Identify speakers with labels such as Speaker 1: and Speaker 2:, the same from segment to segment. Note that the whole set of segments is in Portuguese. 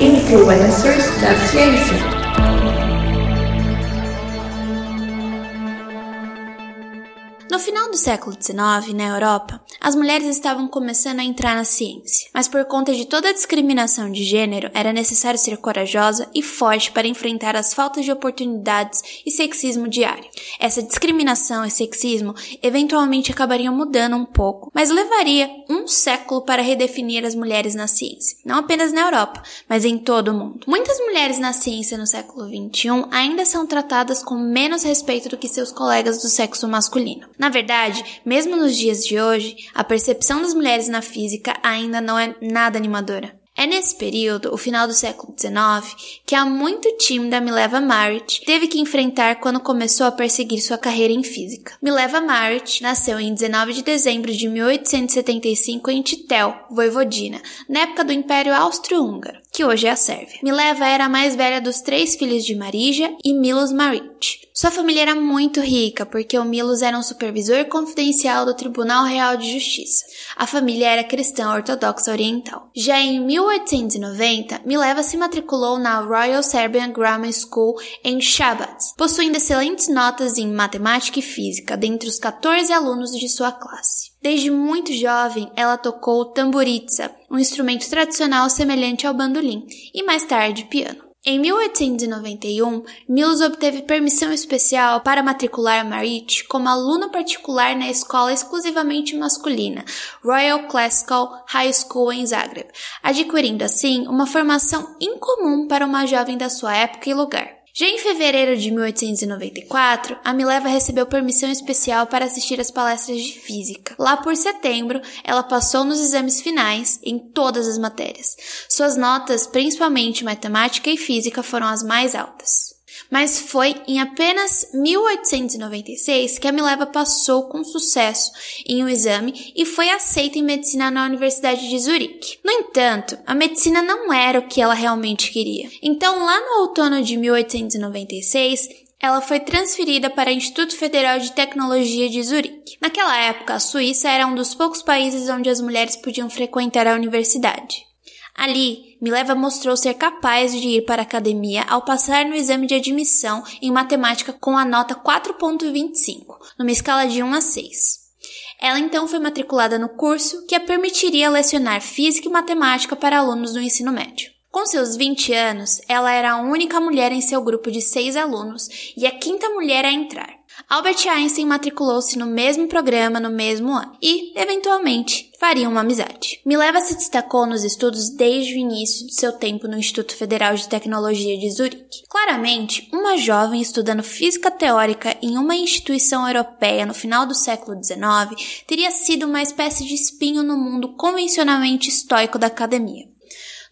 Speaker 1: Influencers da Ciência.
Speaker 2: No final do século XIX, na Europa, as mulheres estavam começando a entrar na ciência, mas por conta de toda a discriminação de gênero, era necessário ser corajosa e forte para enfrentar as faltas de oportunidades e sexismo diário. Essa discriminação e sexismo eventualmente acabariam mudando um pouco, mas levaria um século para redefinir as mulheres na ciência, não apenas na Europa, mas em todo o mundo. Muitas mulheres na ciência no século XXI ainda são tratadas com menos respeito do que seus colegas do sexo masculino. Na verdade, mesmo nos dias de hoje, a percepção das mulheres na física ainda não é nada animadora. É nesse período, o final do século XIX, que a muito tímida Mileva Marit teve que enfrentar quando começou a perseguir sua carreira em física. Mileva Marit nasceu em 19 de dezembro de 1875 em Titel, Voivodina, na época do Império Austro-Húngaro, que hoje é a Sérvia. Mileva era a mais velha dos três filhos de Marija e Milos Marit. Sua família era muito rica, porque o Milos era um supervisor confidencial do Tribunal Real de Justiça. A família era cristã ortodoxa oriental. Já em 1890, Mileva se matriculou na Royal Serbian Grammar School em Shabat, possuindo excelentes notas em matemática e física dentre os 14 alunos de sua classe. Desde muito jovem, ela tocou tamburitsa, um instrumento tradicional semelhante ao bandolim, e mais tarde piano. Em 1891, Mills obteve permissão especial para matricular Marit como aluna particular na escola exclusivamente masculina, Royal Classical High School em Zagreb, adquirindo assim uma formação incomum para uma jovem da sua época e lugar. Já em fevereiro de 1894, a Mileva recebeu permissão especial para assistir às palestras de física. Lá por setembro, ela passou nos exames finais em todas as matérias. Suas notas, principalmente matemática e física, foram as mais altas mas foi em apenas 1896 que a Mileva passou com sucesso em um exame e foi aceita em medicina na Universidade de Zurique. No entanto, a medicina não era o que ela realmente queria. Então, lá no outono de 1896, ela foi transferida para o Instituto Federal de Tecnologia de Zurique. Naquela época, a Suíça era um dos poucos países onde as mulheres podiam frequentar a universidade. Ali, Mileva mostrou ser capaz de ir para a academia ao passar no exame de admissão em matemática com a nota 4.25, numa escala de 1 a 6. Ela então foi matriculada no curso que a permitiria lecionar física e matemática para alunos do ensino médio. Com seus 20 anos, ela era a única mulher em seu grupo de seis alunos e a quinta mulher a entrar. Albert Einstein matriculou-se no mesmo programa no mesmo ano e, eventualmente, fariam uma amizade. Mileva se destacou nos estudos desde o início de seu tempo no Instituto Federal de Tecnologia de Zurique. Claramente, uma jovem estudando física teórica em uma instituição europeia no final do século XIX teria sido uma espécie de espinho no mundo convencionalmente estoico da academia.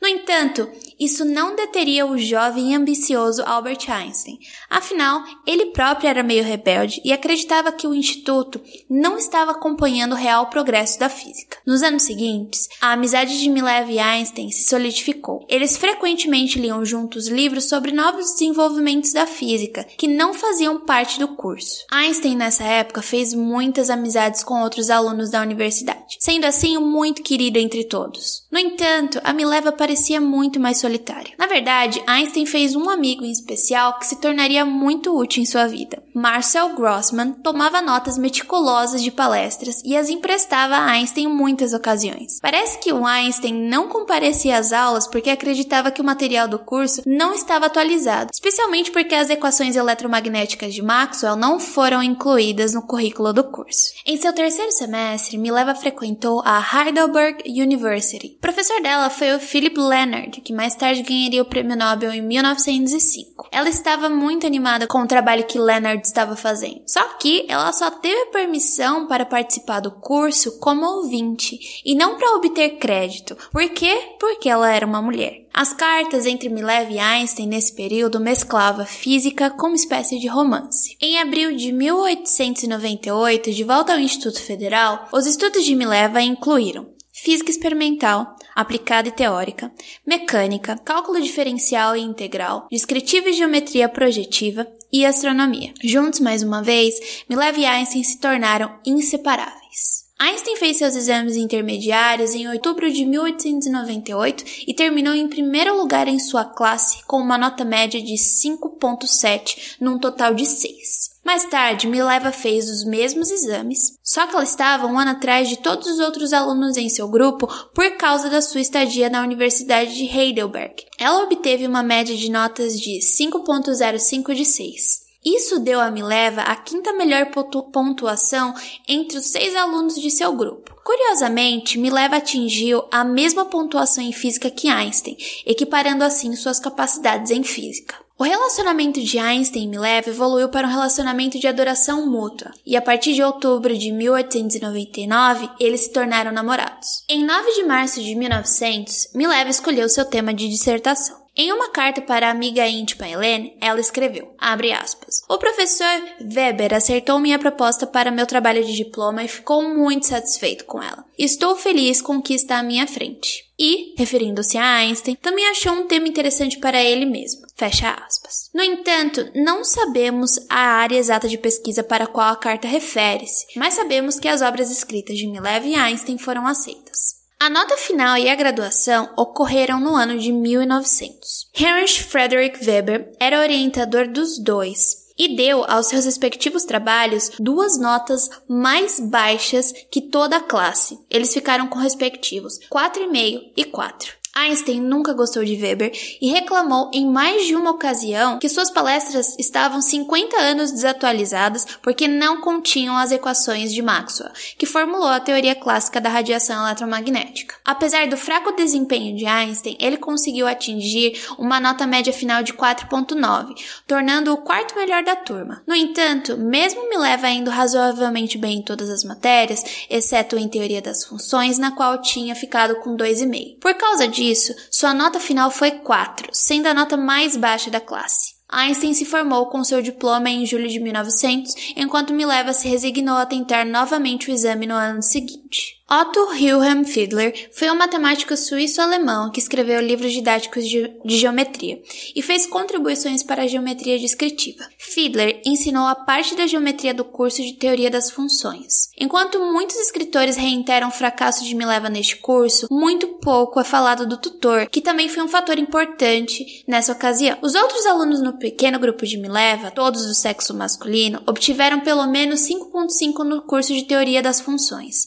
Speaker 2: No entanto, isso não deteria o jovem e ambicioso Albert Einstein. Afinal, ele próprio era meio rebelde e acreditava que o instituto não estava acompanhando o real progresso da física. Nos anos seguintes, a amizade de Mileva e Einstein se solidificou. Eles frequentemente liam juntos livros sobre novos desenvolvimentos da física que não faziam parte do curso. Einstein nessa época fez muitas amizades com outros alunos da universidade, sendo assim muito querido entre todos. No entanto, a Mileva parecia muito mais solitária. Na verdade, Einstein fez um amigo em especial que se tornaria muito útil em sua vida. Marcel Grossman tomava notas meticulosas de palestras e as emprestava a Einstein em muitas ocasiões. Parece que o Einstein não comparecia às aulas porque acreditava que o material do curso não estava atualizado, especialmente porque as equações eletromagnéticas de Maxwell não foram incluídas no currículo do curso. Em seu terceiro semestre, Mileva frequentou a Heidelberg University. O professor dela foi o Philip Leonard, que mais tarde ganharia o prêmio Nobel em 1905. Ela estava muito animada com o trabalho que Leonard estava fazendo. Só que ela só teve permissão para participar do curso como ouvinte e não para obter crédito. Por quê? Porque ela era uma mulher. As cartas entre Mileva e Einstein nesse período mesclava física com uma espécie de romance. Em abril de 1898, de volta ao Instituto Federal, os estudos de Mileva incluíram física experimental, aplicada e teórica, mecânica, cálculo diferencial e integral, descritiva e geometria projetiva e astronomia. Juntos, mais uma vez, Mileva e Einstein se tornaram inseparáveis. Einstein fez seus exames intermediários em outubro de 1898 e terminou em primeiro lugar em sua classe com uma nota média de 5.7 num total de 6. Mais tarde, Mileva fez os mesmos exames, só que ela estava um ano atrás de todos os outros alunos em seu grupo por causa da sua estadia na Universidade de Heidelberg. Ela obteve uma média de notas de 5.05 de 6. Isso deu a Mileva a quinta melhor pontuação entre os seis alunos de seu grupo. Curiosamente, Mileva atingiu a mesma pontuação em física que Einstein, equiparando assim suas capacidades em física. O relacionamento de Einstein e Mileva evoluiu para um relacionamento de adoração mútua, e a partir de outubro de 1899 eles se tornaram namorados. Em 9 de março de 1900, Mileva escolheu seu tema de dissertação. Em uma carta para a amiga íntima Helene, ela escreveu, aspas, O professor Weber acertou minha proposta para meu trabalho de diploma e ficou muito satisfeito com ela. Estou feliz com o que está à minha frente. E, referindo-se a Einstein, também achou um tema interessante para ele mesmo. Fecha aspas. No entanto, não sabemos a área exata de pesquisa para a qual a carta refere-se, mas sabemos que as obras escritas de Mileva e Einstein foram aceitas. A nota final e a graduação ocorreram no ano de 1900. Heinrich Friedrich Weber era orientador dos dois e deu aos seus respectivos trabalhos duas notas mais baixas que toda a classe. Eles ficaram com respectivos 4,5 e 4. Einstein nunca gostou de Weber e reclamou em mais de uma ocasião que suas palestras estavam 50 anos desatualizadas porque não continham as equações de Maxwell, que formulou a teoria clássica da radiação eletromagnética. Apesar do fraco desempenho de Einstein, ele conseguiu atingir uma nota média final de 4.9, tornando-o o quarto melhor da turma. No entanto, mesmo me leva indo razoavelmente bem em todas as matérias, exceto em teoria das funções, na qual tinha ficado com 2,5. Por causa disso, disso, sua nota final foi 4, sendo a nota mais baixa da classe. Einstein se formou com seu diploma em julho de 1900, enquanto Mileva se resignou a tentar novamente o exame no ano seguinte. Otto Wilhelm Fiedler foi um matemático suíço-alemão que escreveu livros didáticos de, de, geometria e fez contribuições para a geometria descritiva. Fiedler ensinou a parte da geometria do curso de teoria das funções. Enquanto muitos escritores reiteram o fracasso de Mileva neste curso, muito pouco é falado do tutor, que também foi um fator importante nessa ocasião. Os outros alunos no pequeno grupo de Mileva, todos do sexo masculino, obtiveram pelo menos 5.5 no curso de teoria das funções.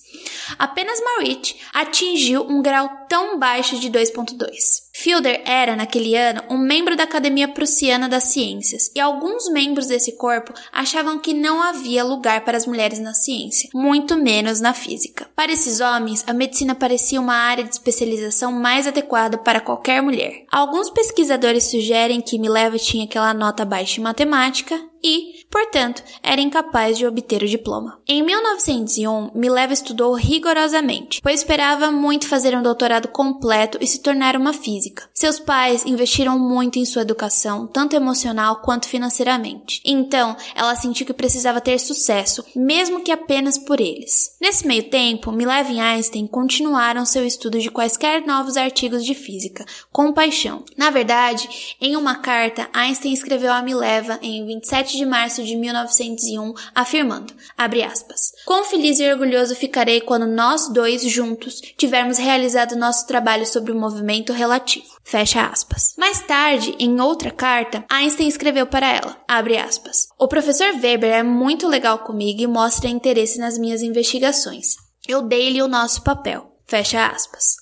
Speaker 2: Apenas Marit atingiu um grau tão baixo de 2.2. Fielder era, naquele ano, um membro da Academia Prussiana das Ciências, e alguns membros desse corpo achavam que não havia lugar para as mulheres na ciência, muito menos na física. Para esses homens, a medicina parecia uma área de especialização mais adequada para qualquer mulher. Alguns pesquisadores sugerem que Mileva tinha aquela nota baixa em matemática e, portanto, era incapaz de obter o diploma. Em 1901, Mileva estudou rigorosamente, pois esperava muito fazer um doutorado completo e se tornar uma física física. Seus pais investiram muito em sua educação, tanto emocional quanto financeiramente. Então, ela sentiu que precisava ter sucesso, mesmo que apenas por eles. Nesse meio tempo, Mileva e Einstein continuaram seu estudo de quaisquer novos artigos de física, com paixão. Na verdade, em uma carta, Einstein escreveu a Mileva em 27 de março de 1901, afirmando, aspas, Quão feliz e orgulhoso ficarei quando nós dois juntos tivermos realizado nosso trabalho sobre o movimento relativo Fecha aspas. Mais tarde, em outra carta, Einstein escreveu para ela, abre aspas, O professor Weber é muito legal comigo e mostra interesse nas minhas investigações. Eu dei-lhe o nosso papel. Fecha aspas.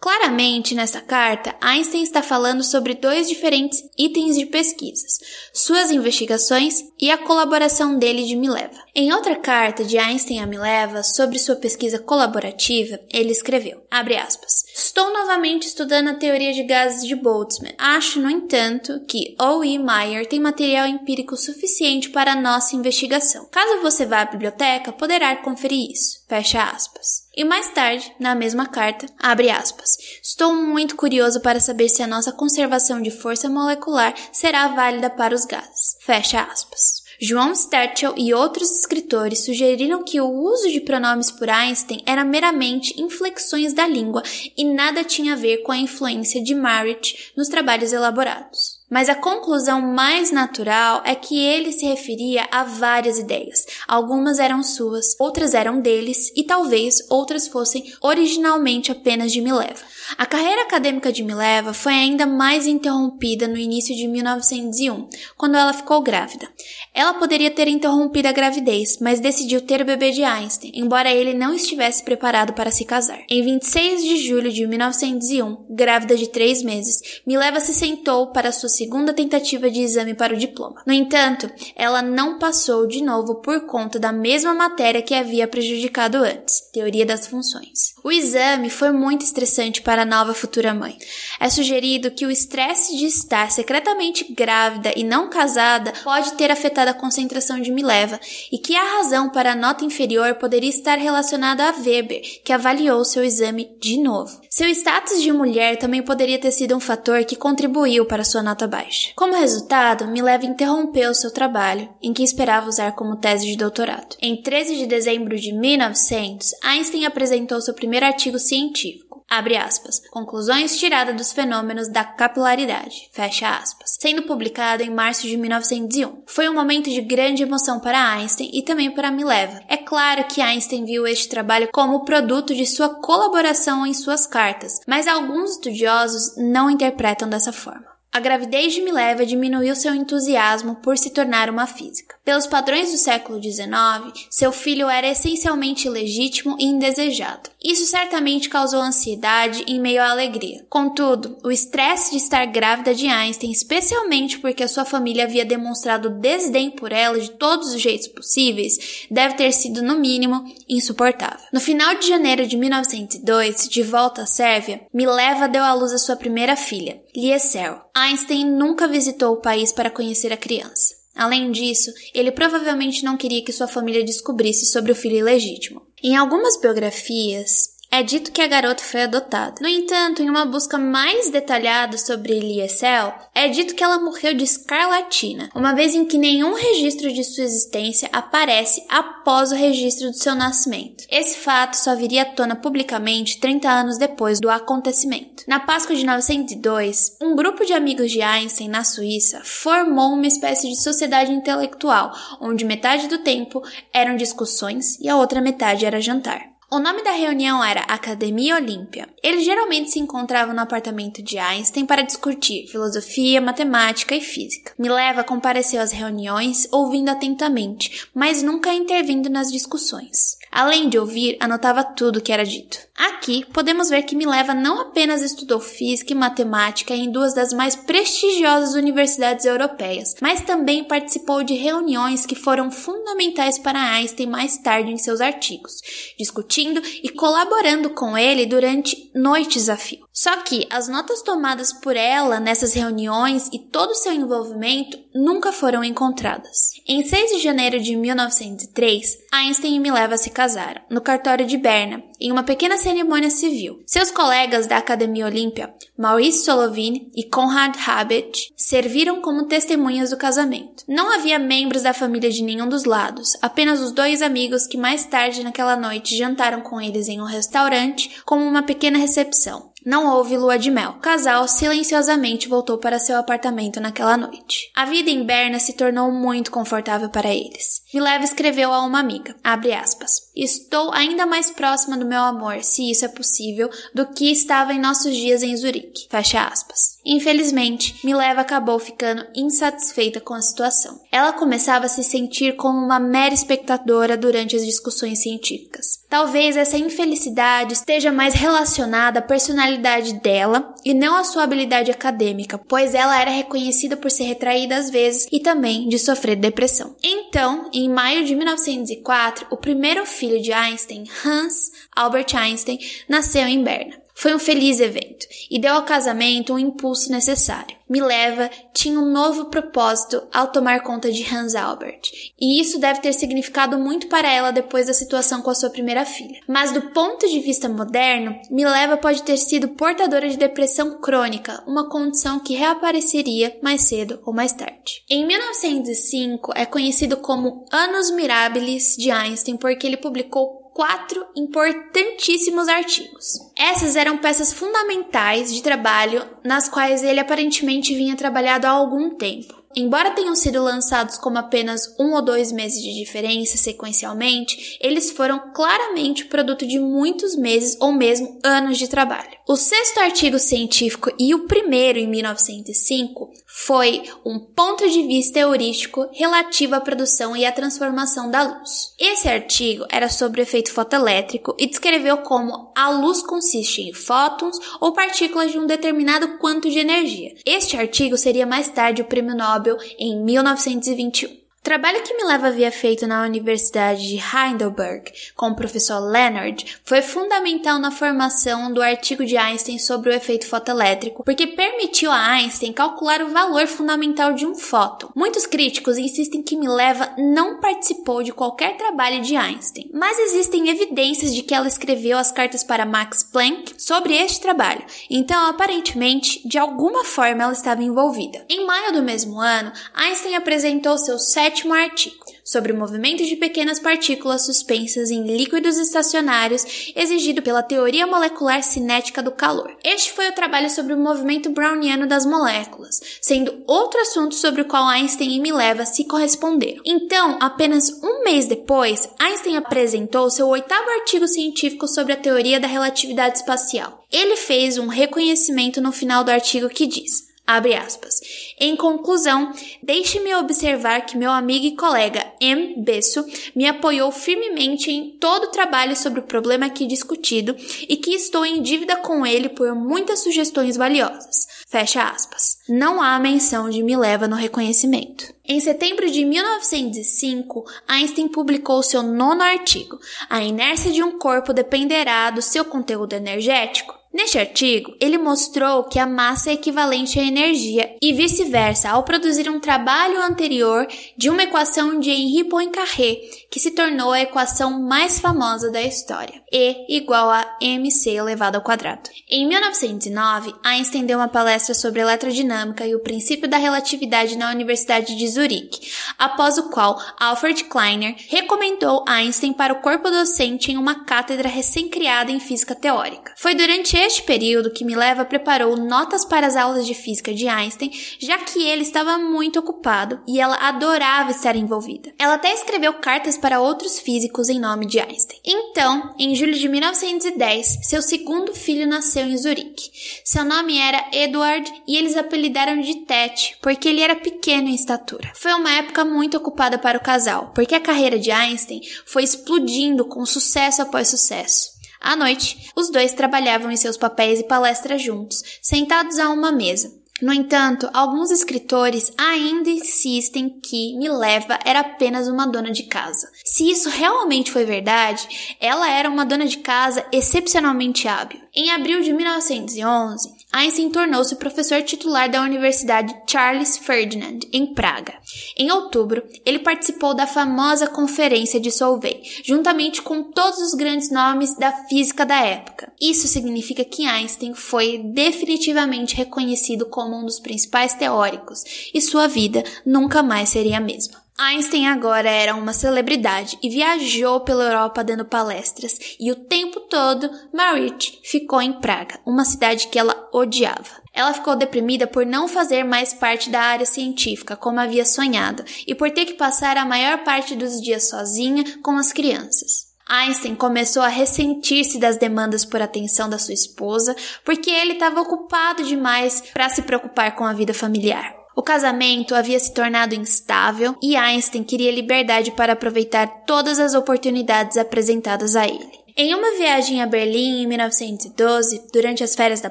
Speaker 2: Claramente, nessa carta, Einstein está falando sobre dois diferentes itens de pesquisas: suas investigações e a colaboração dele de Mileva. Em outra carta de Einstein a Mileva sobre sua pesquisa colaborativa, ele escreveu: aspas, Estou novamente estudando a teoria de gases de Boltzmann. Acho, no entanto, que O.E. Meyer tem material empírico suficiente para a nossa investigação. Caso você vá à biblioteca, poderá conferir isso. Fecha aspas. E mais tarde, na mesma carta, abre aspas. Estou muito curioso para saber se a nossa conservação de força molecular será válida para os gases. Fecha aspas. João Sterchel e outros escritores sugeriram que o uso de pronomes por Einstein era meramente inflexões da língua e nada tinha a ver com a influência de Marit nos trabalhos elaborados. Mas a conclusão mais natural é que ele se referia a várias ideias. Algumas eram suas, outras eram deles e talvez outras fossem originalmente apenas de Mileva. A carreira acadêmica de Mileva foi ainda mais interrompida no início de 1901, quando ela ficou grávida. Ela poderia ter interrompido a gravidez, mas decidiu ter o bebê de Einstein, embora ele não estivesse preparado para se casar. Em 26 de julho de 1901, grávida de três meses, Mileva se sentou para sua segunda tentativa de exame para o diploma. No entanto, ela não passou de novo por conta da mesma matéria que havia prejudicado antes, teoria das funções. O exame foi muito estressante para a nova futura mãe. É sugerido que o estresse de estar secretamente grávida e não casada pode ter afetado a concentração de Mileva e que a razão para a nota inferior poderia estar relacionada a Weber, que avaliou seu exame de novo. Seu status de mulher também poderia ter sido um fator que contribuiu para sua nota baixa. Como resultado, Mileva interrompeu seu trabalho, em que esperava usar como tese de doutorado. Em 13 de dezembro de 1900, Einstein apresentou seu primeiro artigo científico abre aspas, conclusões tiradas dos fenômenos da capilaridade, fecha aspas, sendo publicado em março de 1901. Foi um momento de grande emoção para Einstein e também para Mileva. É claro que Einstein viu este trabalho como produto de sua colaboração em suas cartas, mas alguns estudiosos não interpretam dessa forma. A gravidez de Mileva diminuiu seu entusiasmo por se tornar uma física. Pelos padrões do século XIX, seu filho era essencialmente ilegítimo e indesejado. Isso certamente causou ansiedade em meio à alegria. Contudo, o estresse de estar grávida de Einstein, especialmente porque a sua família havia demonstrado desdém por ela de todos os jeitos possíveis, deve ter sido, no mínimo, insuportável. No final de janeiro de 1902, de volta à Sérvia, Mileva deu à luz a sua primeira filha, Liesel. Einstein nunca visitou o país para conhecer a criança. Além disso, ele provavelmente não queria que sua família descobrisse sobre o filho ilegítimo. Em algumas biografias, é dito que a garota foi adotada. No entanto, em uma busca mais detalhada sobre Eliesel, é dito que ela morreu de escarlatina, uma vez em que nenhum registro de sua existência aparece após o registro do seu nascimento. Esse fato só viria à tona publicamente 30 anos depois do acontecimento. Na Páscoa de 902, um grupo de amigos de Einstein na Suíça formou uma espécie de sociedade intelectual, onde metade do tempo eram discussões e a outra metade era jantar. O nome da reunião era Academia Olímpia. Eles geralmente se encontravam no apartamento de Einstein para discutir filosofia, matemática e física. Mileva compareceu às reuniões, ouvindo atentamente, mas nunca intervindo nas discussões. Além de ouvir, anotava tudo que era dito. Aqui podemos ver que Mileva não apenas estudou física e matemática em duas das mais prestigiosas universidades europeias, mas também participou de reuniões que foram fundamentais para Einstein mais tarde em seus artigos, discutindo e colaborando com ele durante noites a fio. Só que as notas tomadas por ela nessas reuniões e todo o seu envolvimento nunca foram encontradas. Em 6 de janeiro de 1903, Einstein e Mileva se casaram, no cartório de Berna, em uma pequena cerimônia civil. Seus colegas da Academia Olímpia, Maurice Solovin e Konrad Habet, serviram como testemunhas do casamento. Não havia membros da família de nenhum dos lados, apenas os dois amigos que mais tarde naquela noite jantaram com eles em um restaurante como uma pequena recepção. Não houve lua de mel. O casal silenciosamente voltou para seu apartamento naquela noite. A vida em Berna se tornou muito confortável para eles. Mileva escreveu a uma amiga, aspas, Estou ainda mais próxima do meu amor, se isso é possível, do que estava em nossos dias em Zurique. Fecha aspas. Infelizmente, Mileva acabou ficando insatisfeita com a situação. Ela começava a se sentir como uma mera espectadora durante as discussões científicas. Talvez essa infelicidade esteja mais relacionada à personalidade dela e não à sua habilidade acadêmica, pois ela era reconhecida por ser retraída às vezes e também de sofrer depressão. Então, em maio de 1904, o primeiro filho de Einstein, Hans Albert Einstein, nasceu em Berna. Foi um feliz evento e deu ao casamento um impulso necessário. Mileva tinha um novo propósito ao tomar conta de Hans Albert, e isso deve ter significado muito para ela depois da situação com a sua primeira filha. Mas do ponto de vista moderno, Mileva pode ter sido portadora de depressão crônica, uma condição que reapareceria mais cedo ou mais tarde. Em 1905 é conhecido como Annus Mirabilis de Einstein porque ele publicou quatro importantíssimos artigos. Essas eram peças fundamentais de trabalho nas quais ele aparentemente vinha trabalhado há algum tempo. Embora tenham sido lançados como apenas um ou dois meses de diferença sequencialmente, eles foram claramente produto de muitos meses ou mesmo anos de trabalho. O sexto artigo científico e o primeiro em 1905 foi um ponto de vista heurístico relativo à produção e à transformação da luz. Esse artigo era sobre o efeito fotoelétrico e descreveu como a luz consiste em fótons ou partículas de um determinado quanto de energia. Este artigo seria mais tarde o prêmio Nobel em 1921. O trabalho que Mileva havia feito na Universidade de Heidelberg com o professor Leonard foi fundamental na formação do artigo de Einstein sobre o efeito fotoelétrico, porque permitiu a Einstein calcular o valor fundamental de um fóton. Muitos críticos insistem que Mileva não participou de qualquer trabalho de Einstein, mas existem evidências de que ela escreveu as cartas para Max Planck sobre este trabalho, então aparentemente, de alguma forma ela estava envolvida. Em maio do mesmo ano, Einstein apresentou seus sete sétimo artigo, sobre o movimento de pequenas partículas suspensas em líquidos estacionários, exigido pela teoria molecular cinética do calor. Este foi o trabalho sobre o movimento browniano das moléculas, sendo outro assunto sobre o qual Einstein e Mileva se corresponderam. Então, apenas um mês depois, Einstein apresentou seu oitavo artigo científico sobre a teoria da relatividade espacial. Ele fez um reconhecimento no final do artigo que diz: Abre aspas. Em conclusão, deixe-me observar que meu amigo e colega M. Besso me apoiou firmemente em todo o trabalho sobre o problema aqui discutido e que estou em dívida com ele por muitas sugestões valiosas. Fecha aspas. Não há menção de me leva no reconhecimento. Em setembro de 1905, Einstein publicou seu nono artigo, A inércia de um corpo dependerá do seu conteúdo energético. Neste artigo, ele mostrou que a massa é equivalente à energia e vice-versa ao produzir um trabalho anterior de uma equação de Henri Poincaré, que se tornou a equação mais famosa da história, E igual a mc elevado ao quadrado. Em 1909, Einstein deu uma palestra sobre eletrodinâmica e o princípio da relatividade na Universidade de Zurique, após o qual Alfred Kleiner recomendou Einstein para o corpo docente em uma cátedra recém-criada em física teórica. Foi durante este período que Mileva preparou notas para as aulas de física de Einstein, já que ele estava muito ocupado e ela adorava estar envolvida. Ela até escreveu cartas para outros físicos em nome de Einstein. Então, em julho de 1910, seu segundo filho nasceu em Zurique. Seu nome era Edward e eles apelidaram de Ted, porque ele era pequeno em estatura. Foi uma época muito ocupada para o casal, porque a carreira de Einstein foi explodindo com sucesso após sucesso. À noite, os dois trabalhavam em seus papéis e palestras juntos, sentados a uma mesa. No entanto, alguns escritores ainda insistem que Mileva era apenas uma dona de casa. Se isso realmente foi verdade, ela era uma dona de casa excepcionalmente hábil. Em abril de 1911, Einstein tornou-se professor titular da Universidade Charles Ferdinand, em Praga. Em outubro, ele participou da famosa Conferência de Solvay, juntamente com todos os grandes nomes da física da época. Isso significa que Einstein foi definitivamente reconhecido como um dos principais teóricos e sua vida nunca mais seria a mesma. Einstein agora era uma celebridade e viajou pela Europa dando palestras, e o tempo todo Marit ficou em Praga, uma cidade que ela odiava. Ela ficou deprimida por não fazer mais parte da área científica como havia sonhado e por ter que passar a maior parte dos dias sozinha com as crianças. Einstein começou a ressentir-se das demandas por atenção da sua esposa porque ele estava ocupado demais para se preocupar com a vida familiar. O casamento havia se tornado instável e Einstein queria liberdade para aproveitar todas as oportunidades apresentadas a ele. Em uma viagem a Berlim em 1912, durante as férias da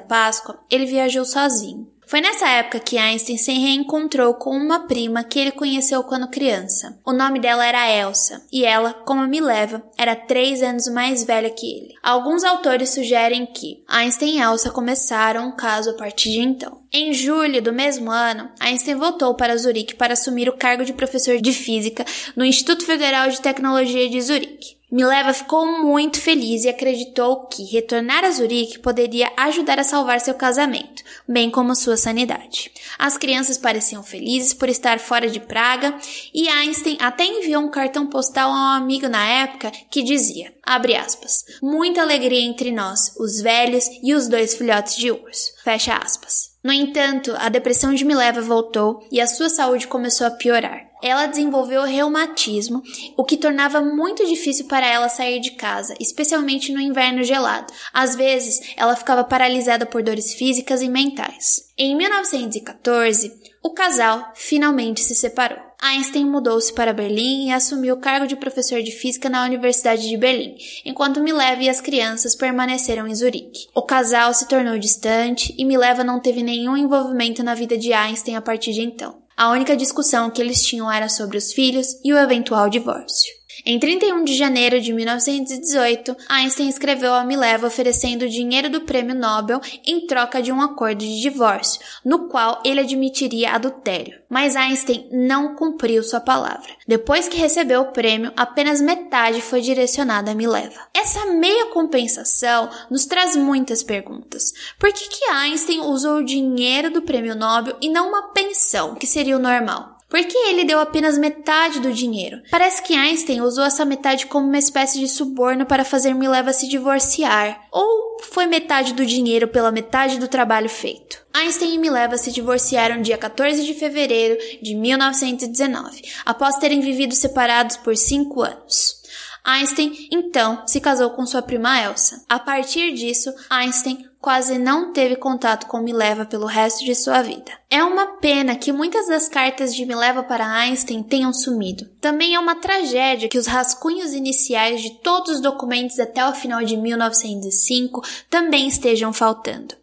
Speaker 2: Páscoa, ele viajou sozinho. Foi nessa época que Einstein se reencontrou com uma prima que ele conheceu quando criança. O nome dela era Elsa, e ela, como Mileva, era três anos mais velha que ele. Alguns autores sugerem que Einstein e Elsa começaram um caso a partir de então. Em julho do mesmo ano, Einstein voltou para Zurique para assumir o cargo de professor de física no Instituto Federal de Tecnologia de Zurique. Mileva ficou muito feliz e acreditou que retornar a Zurique poderia ajudar a salvar seu casamento, bem como sua sanidade. As crianças pareciam felizes por estar fora de Praga e Einstein até enviou um cartão postal a um amigo na época que dizia, abre aspas, muita alegria entre nós, os velhos e os dois filhotes de urso, fecha aspas. No entanto, a depressão de Mileva voltou e a sua saúde começou a piorar. Ela desenvolveu reumatismo, o que tornava muito difícil para ela sair de casa, especialmente no inverno gelado. Às vezes, ela ficava paralisada por dores físicas e mentais. Em 1914, o casal finalmente se separou. Einstein mudou-se para Berlim e assumiu o cargo de professor de física na Universidade de Berlim, enquanto Mileva e as crianças permaneceram em Zurique. O casal se tornou distante e Mileva não teve nenhum envolvimento na vida de Einstein a partir de então. A única discussão que eles tinham era sobre os filhos e o eventual divórcio. Em 31 de janeiro de 1918, Einstein escreveu a Mileva oferecendo o dinheiro do prêmio Nobel em troca de um acordo de divórcio, no qual ele admitiria adultério. Mas Einstein não cumpriu sua palavra. Depois que recebeu o prêmio, apenas metade foi direcionada a Mileva. Essa meia compensação nos traz muitas perguntas. Por que, que Einstein usou o dinheiro do prêmio Nobel e não uma pensão, que seria o normal? Por que ele deu apenas metade do dinheiro? Parece que Einstein usou essa metade como uma espécie de suborno para fazer Mileva se divorciar. Ou foi metade do dinheiro pela metade do trabalho feito? Einstein e Mileva se divorciaram dia 14 de fevereiro de 1919, após terem vivido separados por cinco anos. Einstein então se casou com sua prima Elsa. A partir disso, Einstein quase não teve contato com Mileva pelo resto de sua vida. É uma pena que muitas das cartas de Mileva para Einstein tenham sumido. Também é uma tragédia que os rascunhos iniciais de todos os documentos até o final de 1905 também estejam faltando.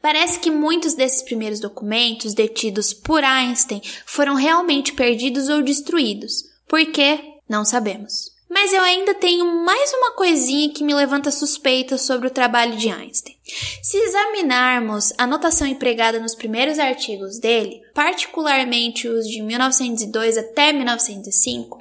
Speaker 2: Parece que muitos desses primeiros documentos detidos por Einstein foram realmente perdidos ou destruídos. Por quê? Não sabemos. Mas eu ainda tenho mais uma coisinha que me levanta suspeitas sobre o trabalho de Einstein. Se examinarmos a notação empregada nos primeiros artigos dele, particularmente os de 1902 até 1905,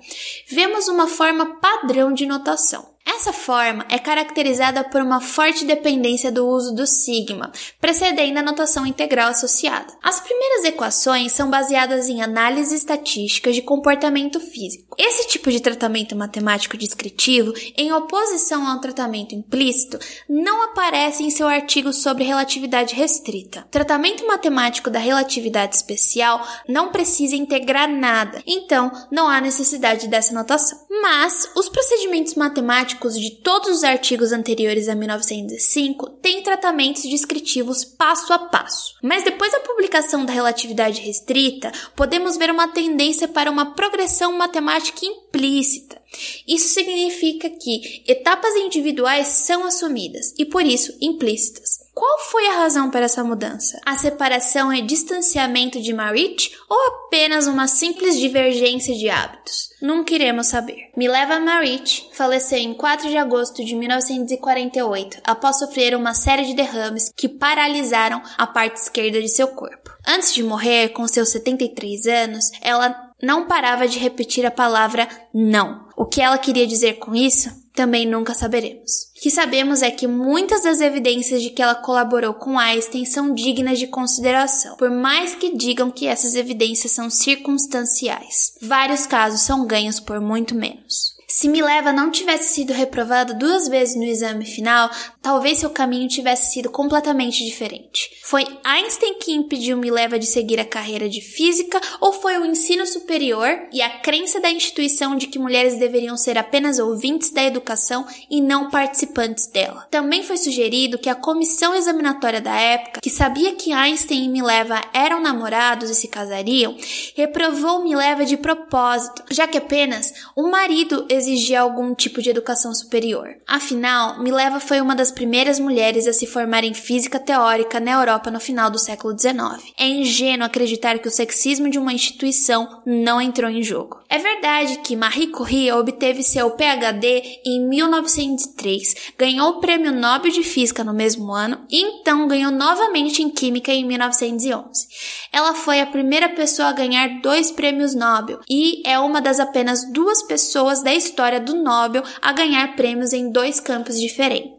Speaker 2: vemos uma forma padrão de notação. Essa forma é caracterizada por uma forte dependência do uso do sigma, precedendo a notação integral associada. As primeiras equações são baseadas em análises estatísticas de comportamento físico. Esse tipo de tratamento matemático descritivo, em oposição ao tratamento implícito, não aparece em seu artigo sobre relatividade restrita. O tratamento matemático da relatividade especial não precisa integrar nada, então não há necessidade dessa notação. Mas os procedimentos matemáticos de todos os artigos anteriores a 1905 têm tratamentos descritivos passo a passo. Mas depois da publicação da relatividade restrita, podemos ver uma tendência para uma progressão matemática implícita. Isso significa que etapas individuais são assumidas e, por isso, implícitas. Qual foi a razão para essa mudança? A separação e distanciamento de Marit ou apenas uma simples divergência de hábitos? Não queremos saber. Mileva Marit faleceu em 4 de agosto de 1948 após sofrer uma série de derrames que paralisaram a parte esquerda de seu corpo. Antes de morrer, com seus 73 anos, ela não parava de repetir a palavra não. O que ela queria dizer com isso? também nunca saberemos. O que sabemos é que muitas das evidências de que ela colaborou com Einstein são dignas de consideração, por mais que digam que essas evidências são circunstanciais. Vários casos são ganhos por muito menos. Se Mileva não tivesse sido reprovada duas vezes no exame final, talvez seu caminho tivesse sido completamente diferente. Foi Einstein que impediu Mileva de seguir a carreira de física ou foi o ensino superior e a crença da instituição de que mulheres deveriam ser apenas ouvintes da educação e não participantes dela? Também foi sugerido que a comissão examinatória da época, que sabia que Einstein e Mileva eram namorados e se casariam, reprovou Mileva de propósito, já que apenas o marido exigia algum tipo de educação superior. Afinal, Mileva foi uma das das primeiras mulheres a se formar em física teórica na Europa no final do século XIX. É ingênuo acreditar que o sexismo de uma instituição não entrou em jogo. É verdade que Marie Curie obteve seu PhD em 1903, ganhou o Prêmio Nobel de Física no mesmo ano e então ganhou novamente em Química em 1911. Ela foi a primeira pessoa a ganhar dois prêmios Nobel e é uma das apenas duas pessoas da história do Nobel a ganhar prêmios em dois campos diferentes,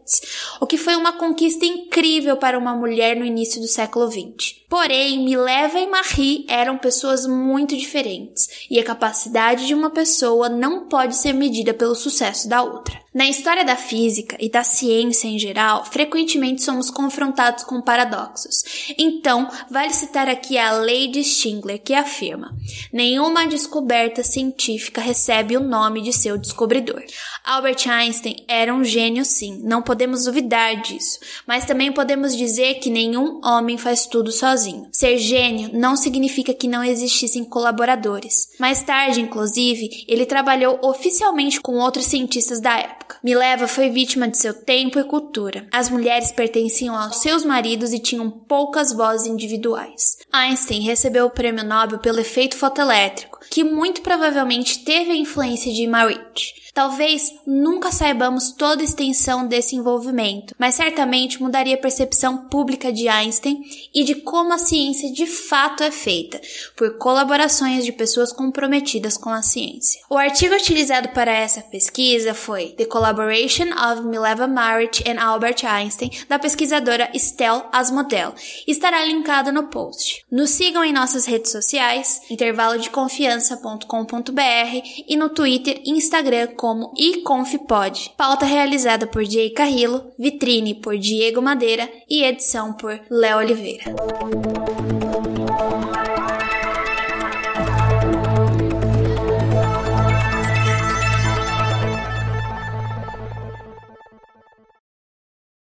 Speaker 2: o que foi uma conquista incrível para uma mulher no início do século XX. Porém, Mileva e Marie eram pessoas muito diferentes e a capacidade de uma pessoa não pode ser medida pelo sucesso da outra. Na história da física e da ciência em geral, frequentemente somos confrontados com paradoxos. Então, vale citar aqui a lei de Stingler, que afirma: nenhuma descoberta científica recebe o nome de seu descobridor. Albert Einstein era um gênio, sim, não podemos duvidar disso, mas também podemos dizer que nenhum homem faz tudo sozinho. Ser gênio não significa que não existissem colaboradores. Mais tarde, inclusive, ele trabalhou oficialmente com outros cientistas da época época. Mileva foi vítima de seu tempo e cultura. As mulheres pertenciam aos seus maridos e tinham poucas vozes individuais. Einstein recebeu o prêmio Nobel pelo efeito fotoelétrico, que muito provavelmente teve a influência de Marit. Talvez nunca saibamos toda a extensão desse envolvimento, mas certamente mudaria a percepção pública de Einstein e de como a ciência de fato é feita, por colaborações de pessoas comprometidas com a ciência. O artigo utilizado para essa pesquisa foi The Collaboration of Mileva Marit and Albert Einstein, da pesquisadora Estelle Asmodel, estará linkado no post. Nos sigam em nossas redes sociais, intervalodeconfiança.com.br e no Twitter e Instagram como iConfPod. Pauta realizada por Jay Carrillo, vitrine por Diego Madeira e edição por Léo Oliveira.